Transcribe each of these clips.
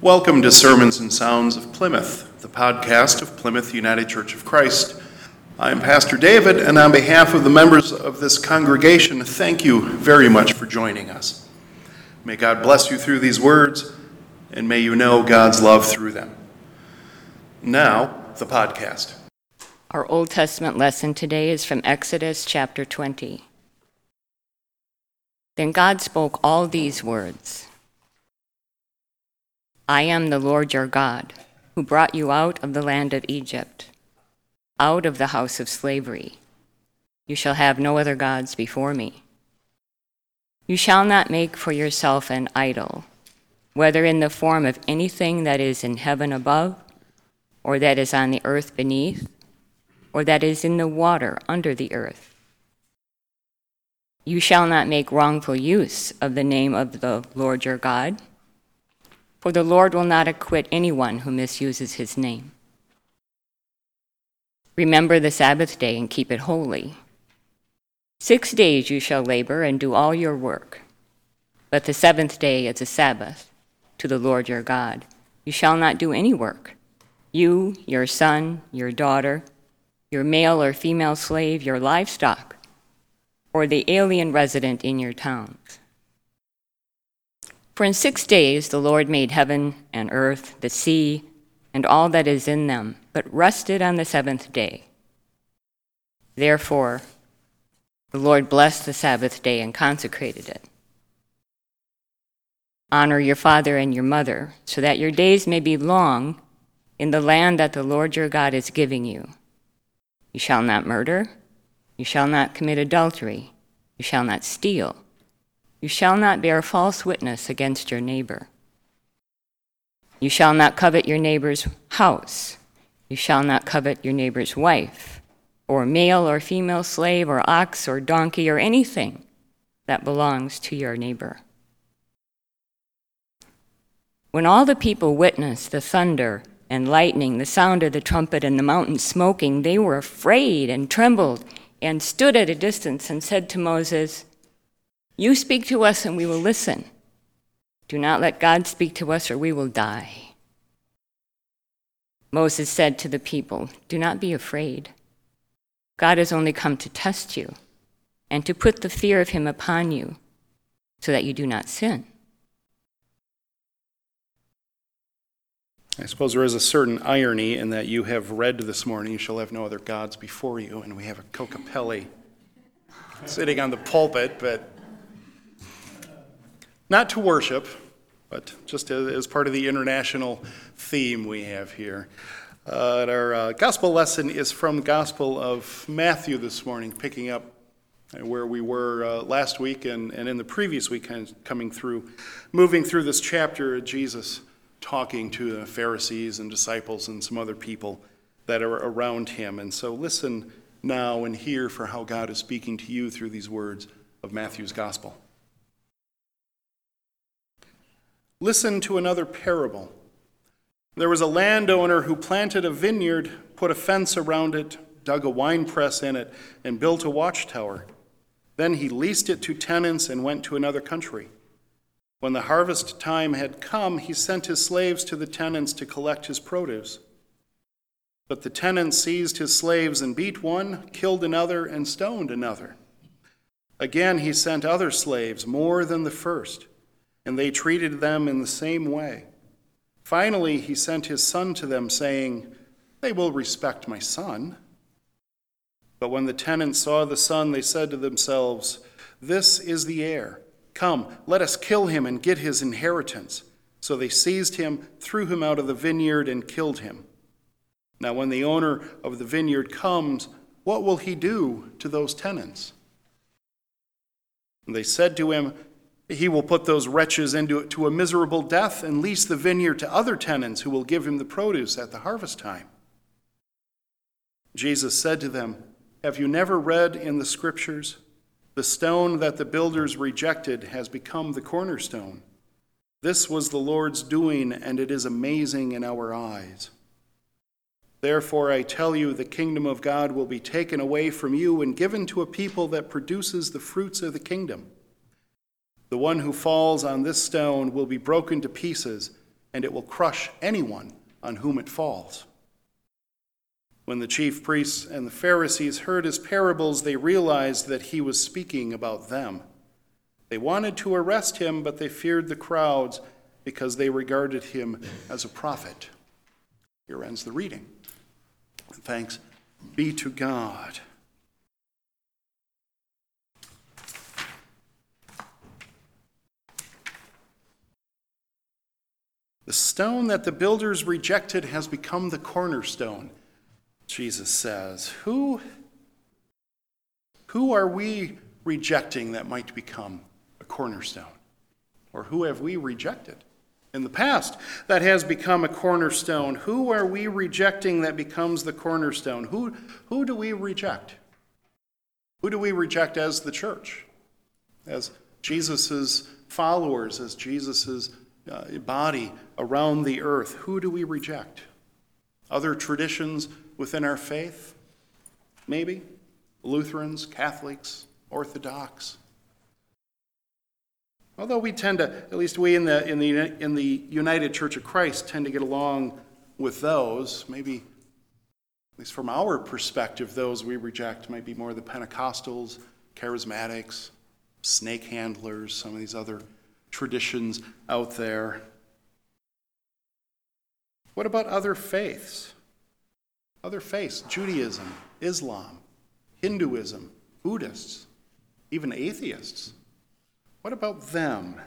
Welcome to Sermons and Sounds of Plymouth, the podcast of Plymouth United Church of Christ. I'm Pastor David, and on behalf of the members of this congregation, thank you very much for joining us. May God bless you through these words, and may you know God's love through them. Now, the podcast. Our Old Testament lesson today is from Exodus chapter 20. Then God spoke all these words I am the Lord your God, who brought you out of the land of Egypt, out of the house of slavery. You shall have no other gods before me. You shall not make for yourself an idol, whether in the form of anything that is in heaven above, or that is on the earth beneath, or that is in the water under the earth. You shall not make wrongful use of the name of the Lord your God, for the Lord will not acquit anyone who misuses his name. Remember the Sabbath day and keep it holy. Six days you shall labor and do all your work, but the seventh day is a Sabbath to the Lord your God. You shall not do any work. You, your son, your daughter, your male or female slave, your livestock, or the alien resident in your towns. For in six days the Lord made heaven and earth, the sea, and all that is in them, but rested on the seventh day. Therefore, the Lord blessed the Sabbath day and consecrated it. Honor your father and your mother, so that your days may be long in the land that the Lord your God is giving you. You shall not murder. You shall not commit adultery. You shall not steal. You shall not bear false witness against your neighbor. You shall not covet your neighbor's house. You shall not covet your neighbor's wife, or male or female slave, or ox or donkey, or anything that belongs to your neighbor. When all the people witnessed the thunder and lightning, the sound of the trumpet, and the mountain smoking, they were afraid and trembled and stood at a distance and said to Moses, You speak to us and we will listen. Do not let God speak to us or we will die. Moses said to the people, Do not be afraid. God has only come to test you and to put the fear of him upon you so that you do not sin. I suppose there is a certain irony in that you have read this morning, You shall have no other gods before you, and we have a Kokopelli sitting on the pulpit, but not to worship, but just as part of the international theme we have here. Uh, our uh, gospel lesson is from Gospel of Matthew this morning, picking up where we were uh, last week and, and in the previous week, kind of coming through, moving through this chapter, of Jesus talking to the Pharisees and disciples and some other people that are around him. And so listen now and hear for how God is speaking to you through these words of Matthew's gospel. Listen to another parable. There was a landowner who planted a vineyard, put a fence around it, dug a winepress in it, and built a watchtower. Then he leased it to tenants and went to another country. When the harvest time had come, he sent his slaves to the tenants to collect his produce. But the tenants seized his slaves and beat one, killed another, and stoned another. Again, he sent other slaves, more than the first, and they treated them in the same way. Finally, he sent his son to them, saying, They will respect my son. But when the tenants saw the son, they said to themselves, This is the heir. Come, let us kill him and get his inheritance. So they seized him, threw him out of the vineyard, and killed him. Now, when the owner of the vineyard comes, what will he do to those tenants? And they said to him, He will put those wretches into to a miserable death and lease the vineyard to other tenants who will give him the produce at the harvest time. Jesus said to them, Have you never read in the scriptures? The stone that the builders rejected has become the cornerstone. This was the Lord's doing, and it is amazing in our eyes. Therefore, I tell you, the kingdom of God will be taken away from you and given to a people that produces the fruits of the kingdom. The one who falls on this stone will be broken to pieces, and it will crush anyone on whom it falls. When the chief priests and the Pharisees heard his parables, they realized that he was speaking about them. They wanted to arrest him, but they feared the crowds because they regarded him as a prophet. Here ends the reading. Thanks be to God. The stone that the builders rejected has become the cornerstone, Jesus says. Who, who are we rejecting that might become a cornerstone? Or who have we rejected? In the past, that has become a cornerstone. Who are we rejecting that becomes the cornerstone? Who, who do we reject? Who do we reject as the church? As Jesus' followers, as Jesus' uh, body around the earth, who do we reject? Other traditions within our faith? Maybe? Lutherans, Catholics, Orthodox? Although we tend to, at least we in the, in the, in the United Church of Christ, tend to get along with those, maybe, at least from our perspective, those we reject might be more the Pentecostals, Charismatics, snake handlers, some of these other traditions out there. What about other faiths? Other faiths, Judaism, Islam, Hinduism, Buddhists, even atheists. What about them?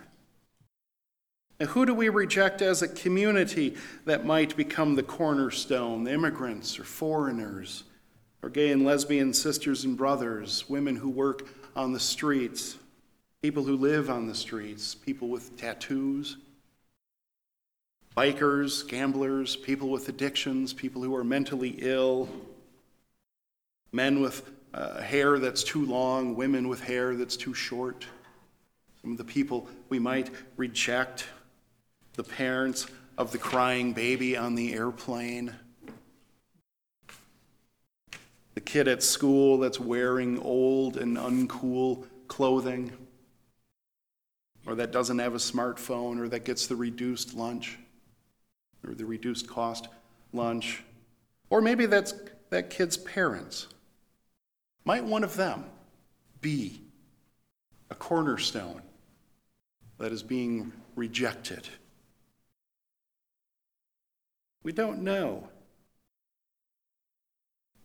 And who do we reject as a community that might become the cornerstone? Immigrants or foreigners, or gay and lesbian sisters and brothers, women who work on the streets, people who live on the streets, people with tattoos, bikers, gamblers, people with addictions, people who are mentally ill, men with uh, hair that's too long, women with hair that's too short, some of the people we might reject, the parents of the crying baby on the airplane. The kid at school that's wearing old and uncool clothing or that doesn't have a smartphone, or that gets the reduced lunch, or the reduced cost lunch. Or maybe that's that kid's parents. Might one of them be a cornerstone that is being rejected? We don't know.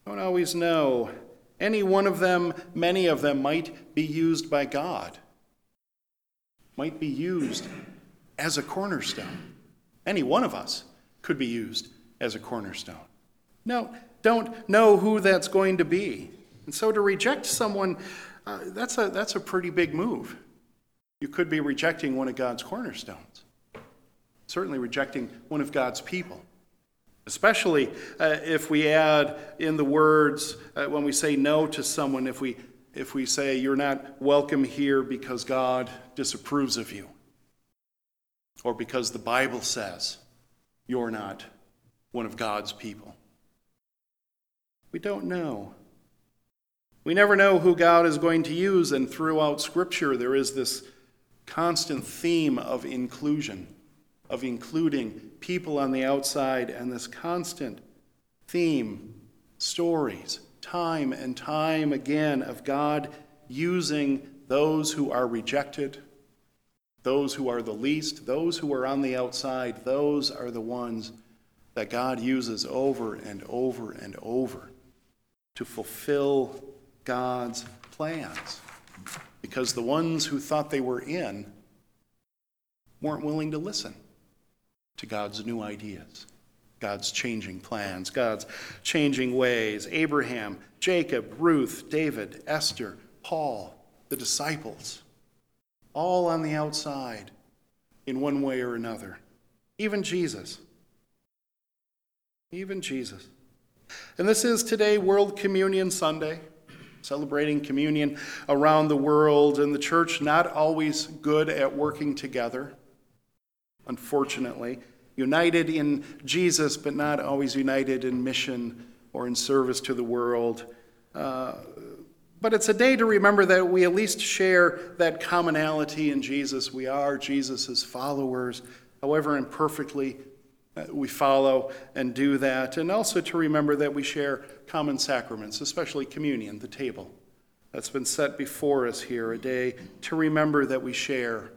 Don't always know. Any one of them, many of them, might be used by God might be used as a cornerstone. Any one of us could be used as a cornerstone. No, don't know who that's going to be. And so to reject someone, uh, that's, a, that's a pretty big move. You could be rejecting one of God's cornerstones, certainly rejecting one of God's people. Especially uh, if we add in the words, uh, when we say no to someone, if we if we say you're not welcome here because God disapproves of you, or because the Bible says you're not one of God's people. We don't know. We never know who God is going to use, and throughout Scripture, there is this constant theme of inclusion, of including people on the outside, and this constant theme, stories time and time again of God using those who are rejected, those who are the least, those who are on the outside, those are the ones that God uses over and over and over to fulfill God's plans. Because the ones who thought they were in weren't willing to listen to God's new ideas. God's changing plans, God's changing ways. Abraham, Jacob, Ruth, David, Esther, Paul, the disciples, all on the outside in one way or another. Even Jesus. Even Jesus. And this is today World Communion Sunday, celebrating communion around the world, and the church not always good at working together, unfortunately united in Jesus, but not always united in mission or in service to the world. Uh, but it's a day to remember that we at least share that commonality in Jesus. We are Jesus' followers, however imperfectly uh, we follow and do that. And also to remember that we share common sacraments, especially communion, the table that's been set before us here, a day to remember that we share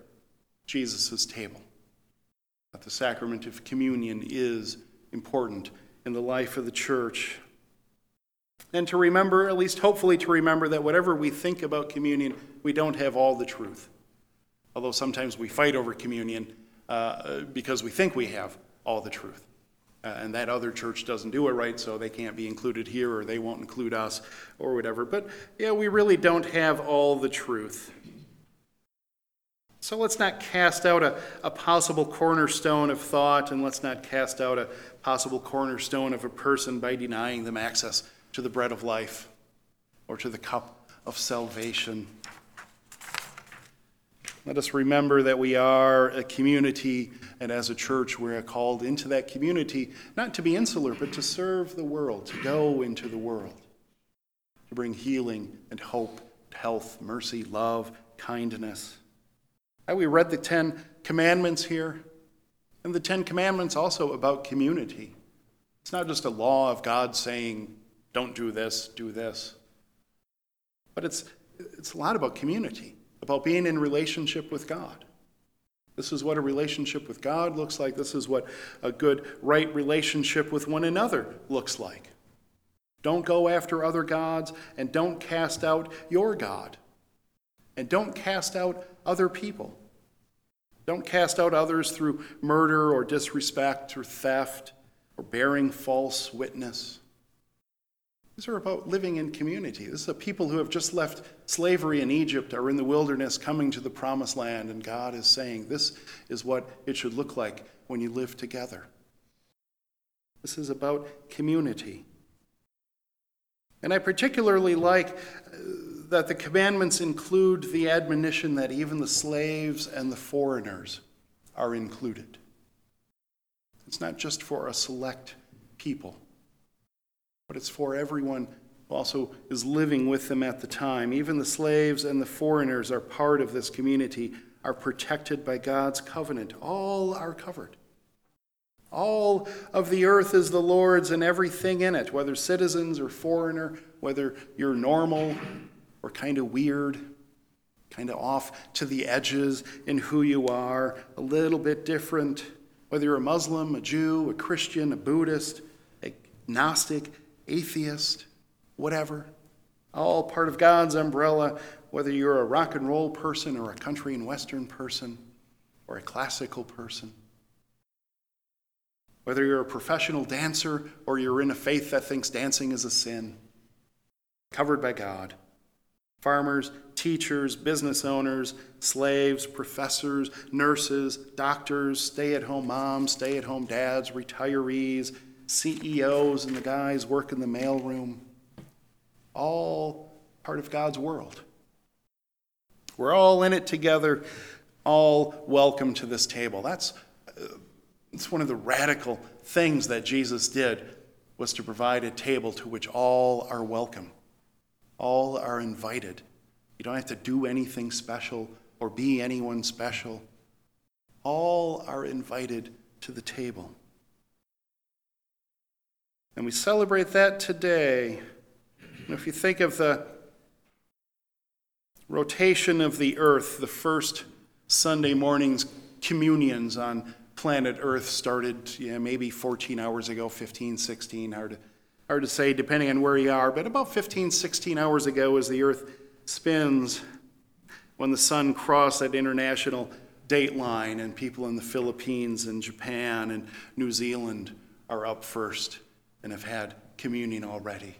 Jesus' table. That the sacrament of communion is important in the life of the church. And to remember, at least hopefully to remember, that whatever we think about communion, we don't have all the truth. Although sometimes we fight over communion uh, because we think we have all the truth. Uh, and that other church doesn't do it right, so they can't be included here, or they won't include us, or whatever. But yeah, we really don't have all the truth. So let's not cast out a, a possible cornerstone of thought, and let's not cast out a possible cornerstone of a person by denying them access to the bread of life or to the cup of salvation. Let us remember that we are a community, and as a church, we're called into that community not to be insular, but to serve the world, to go into the world, to bring healing and hope, health, mercy, love, kindness. We read the Ten Commandments here, and the Ten Commandments also about community. It's not just a law of God saying, don't do this, do this, but it's, it's a lot about community about being in relationship with God. This is what a relationship with God looks like. This is what a good, right relationship with one another looks like. Don't go after other gods and don't cast out your God. And don't cast out other people. Don't cast out others through murder or disrespect or theft or bearing false witness. These are about living in community. This is a people who have just left slavery in Egypt, are in the wilderness, coming to the promised land, and God is saying, This is what it should look like when you live together. This is about community. And I particularly like uh, that the commandments include the admonition that even the slaves and the foreigners are included. It's not just for a select people but it's for everyone who also is living with them at the time. Even the slaves and the foreigners are part of this community, are protected by God's covenant. All are covered. All of the earth is the Lord's and everything in it, whether citizens or foreigner, whether you're normal or kind of weird, kind of off to the edges in who you are, a little bit different, whether you're a Muslim, a Jew, a Christian, a Buddhist, a Gnostic, atheist, whatever. All part of God's umbrella, whether you're a rock and roll person or a country and western person or a classical person. Whether you're a professional dancer or you're in a faith that thinks dancing is a sin, covered by God. Farmers, teachers, business owners, slaves, professors, nurses, doctors, stay at home moms, stay at home dads, retirees, CEOs and the guys work in the mailroom, all part of God's world. We're all in it together, all welcome to this table. That's, that's one of the radical things that Jesus did was to provide a table to which all are welcome. All are invited. You don't have to do anything special or be anyone special. All are invited to the table. And we celebrate that today. And if you think of the rotation of the earth, the first Sunday morning's communions on planet Earth started yeah, maybe 14 hours ago, 15, 16, hard to, hard to say depending on where you are, but about 15, 16 hours ago as the Earth spins when the sun crossed that international date line and people in the Philippines and Japan and New Zealand are up first and have had communion already.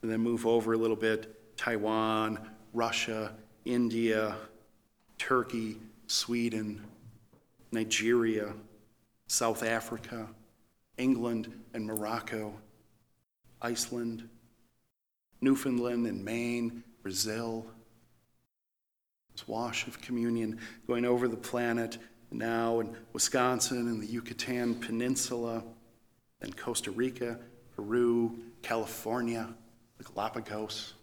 And then move over a little bit Taiwan, Russia, India, Turkey, Sweden, Nigeria, South Africa, England and Morocco, Iceland, Newfoundland and Maine, Brazil. This wash of communion going over the planet now in Wisconsin and the Yucatan Peninsula and Costa Rica, Peru, California, the Galapagos.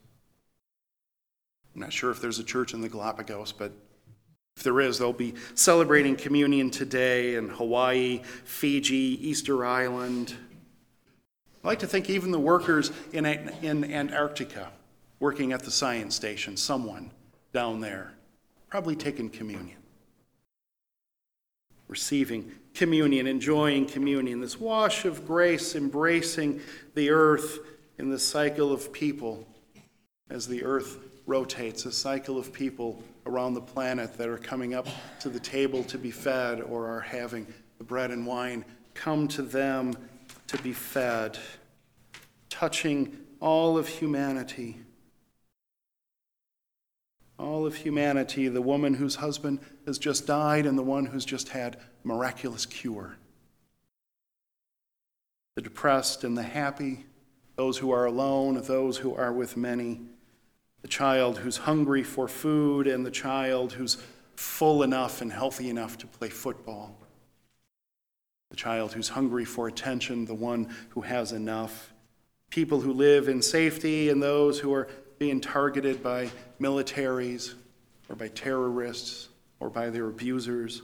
I'm not sure if there's a church in the Galapagos, but If there is, they'll be celebrating communion today in Hawaii, Fiji, Easter Island. I like to think even the workers in, in Antarctica, working at the science station, someone down there, probably taking communion. Receiving communion, enjoying communion, this wash of grace, embracing the earth in the cycle of people as the earth rotates, a cycle of people around the planet that are coming up to the table to be fed or are having the bread and wine come to them to be fed, touching all of humanity. All of humanity, the woman whose husband has just died and the one who's just had miraculous cure. The depressed and the happy, those who are alone, those who are with many the child who's hungry for food, and the child who's full enough and healthy enough to play football. The child who's hungry for attention, the one who has enough. People who live in safety, and those who are being targeted by militaries or by terrorists or by their abusers.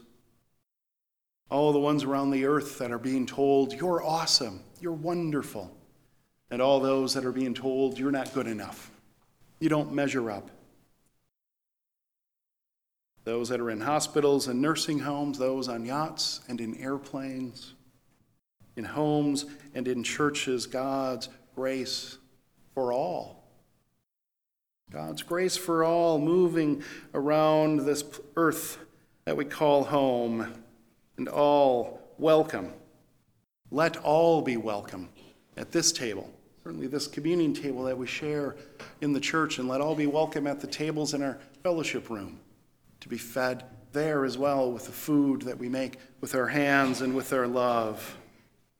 All the ones around the earth that are being told, You're awesome, you're wonderful. And all those that are being told, You're not good enough. You don't measure up. Those that are in hospitals and nursing homes, those on yachts and in airplanes, in homes and in churches, God's grace for all. God's grace for all moving around this earth that we call home, and all welcome. Let all be welcome at this table certainly this communion table that we share in the church, and let all be welcome at the tables in our fellowship room to be fed there as well with the food that we make with our hands and with our love.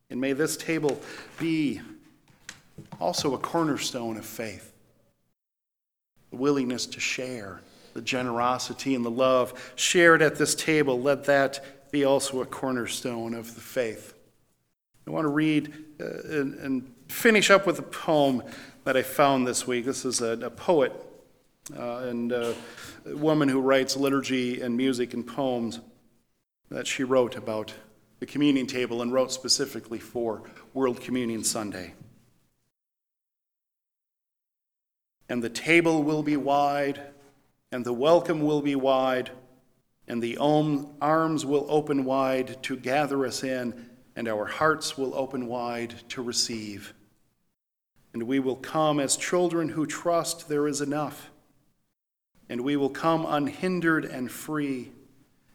And may this table be also a cornerstone of faith the willingness to share, the generosity and the love shared at this table. Let that be also a cornerstone of the faith. I want to read uh, and, and finish up with a poem that I found this week. This is a, a poet uh, and uh, a woman who writes liturgy and music and poems that she wrote about the communion table and wrote specifically for World Communion Sunday. And the table will be wide, and the welcome will be wide, and the arms will open wide to gather us in and our hearts will open wide to receive. And we will come as children who trust there is enough. And we will come unhindered and free.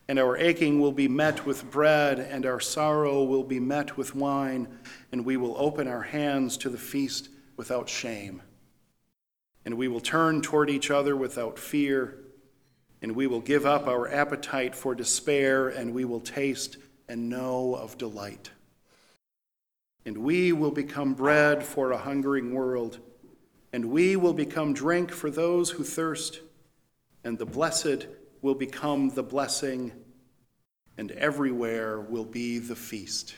And our aching will be met with bread, and our sorrow will be met with wine. And we will open our hands to the feast without shame. And we will turn toward each other without fear. And we will give up our appetite for despair, and we will taste and know of delight. And we will become bread for a hungering world, and we will become drink for those who thirst, and the blessed will become the blessing, and everywhere will be the feast.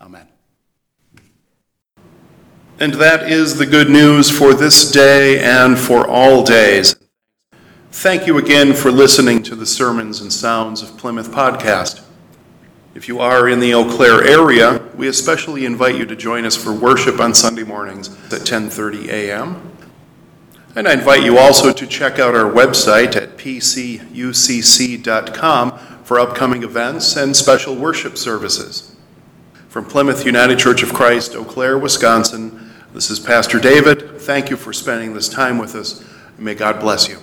Amen. And that is the good news for this day and for all days. Thank you again for listening to the Sermons and Sounds of Plymouth podcast. If you are in the Eau Claire area, we especially invite you to join us for worship on Sunday mornings at 10:30 a.m. And I invite you also to check out our website at pcucc.com for upcoming events and special worship services. From Plymouth United Church of Christ, Eau Claire, Wisconsin, this is Pastor David. Thank you for spending this time with us. May God bless you.